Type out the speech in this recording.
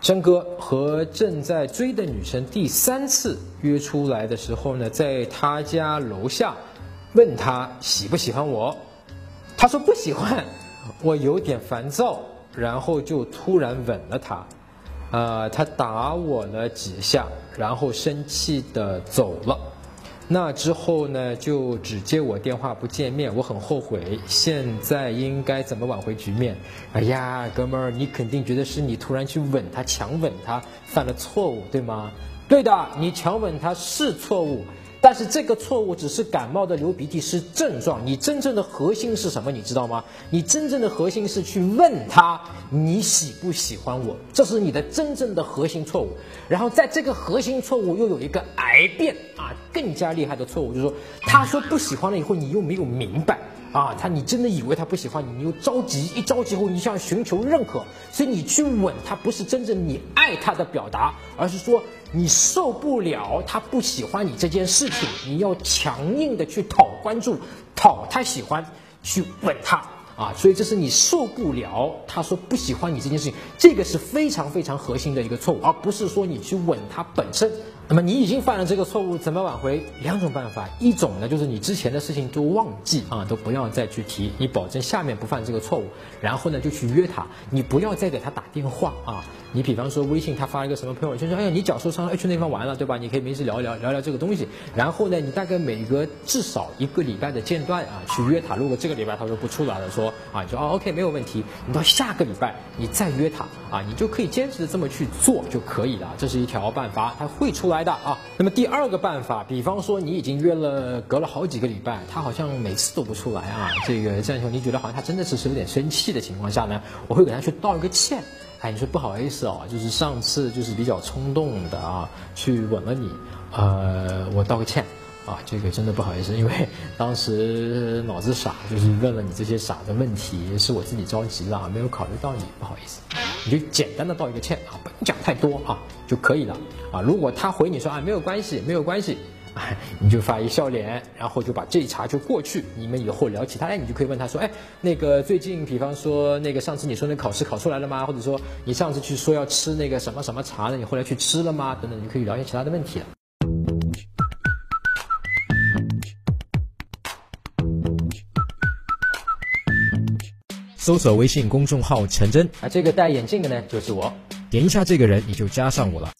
张哥和正在追的女生第三次约出来的时候呢，在他家楼下问他喜不喜欢我，他说不喜欢，我有点烦躁，然后就突然吻了他，呃，他打我了几下，然后生气的走了。那之后呢，就只接我电话不见面，我很后悔。现在应该怎么挽回局面？哎呀，哥们儿，你肯定觉得是你突然去吻她，强吻她犯了错误，对吗？对的，你强吻她是错误。但是这个错误只是感冒的流鼻涕是症状，你真正的核心是什么？你知道吗？你真正的核心是去问他你喜不喜欢我，这是你的真正的核心错误。然后在这个核心错误又有一个癌变啊，更加厉害的错误就是说，他说不喜欢了以后，你又没有明白。啊，他你真的以为他不喜欢你，你又着急，一着急后你想寻求认可，所以你去吻他不是真正你爱他的表达，而是说你受不了他不喜欢你这件事情，你要强硬的去讨关注，讨他喜欢，去吻他啊，所以这是你受不了他说不喜欢你这件事情，这个是非常非常核心的一个错误，而不是说你去吻他本身。那么你已经犯了这个错误，怎么挽回？两种办法，一种呢就是你之前的事情都忘记啊，都不要再去提，你保证下面不犯这个错误。然后呢就去约他，你不要再给他打电话啊。你比方说微信他发一个什么朋友圈说，哎呀你脚受伤了，去那地方玩了，对吧？你可以没事聊一聊，聊聊这个东西。然后呢你大概每隔至少一个礼拜的间断啊去约他。如果这个礼拜他说不出来了，说啊你说哦 OK 没有问题，你到下个礼拜你再约他啊，你就可以坚持的这么去做就可以了。这是一条办法，他会出来。的啊，那么第二个办法，比方说你已经约了，隔了好几个礼拜，他好像每次都不出来啊，这个这样你觉得好像他真的是是有点生气的情况下呢，我会给他去道一个歉，哎，你说不好意思哦，就是上次就是比较冲动的啊，去吻了你，呃，我道个歉。啊，这个真的不好意思，因为当时脑子傻，就是问了你这些傻的问题，是我自己着急了，没有考虑到你，不好意思，你就简单的道一个歉啊，不用讲太多啊就可以了啊。如果他回你说啊没有关系，没有关系，哎，你就发一笑脸，然后就把这一茬就过去，你们以后聊其他，哎，你就可以问他说，哎，那个最近，比方说那个上次你说那考试考出来了吗？或者说你上次去说要吃那个什么什么茶呢？你后来去吃了吗？等等，你可以聊一些其他的问题了。搜索微信公众号“陈真”，啊，这个戴眼镜的呢，就是我。点一下这个人，你就加上我了。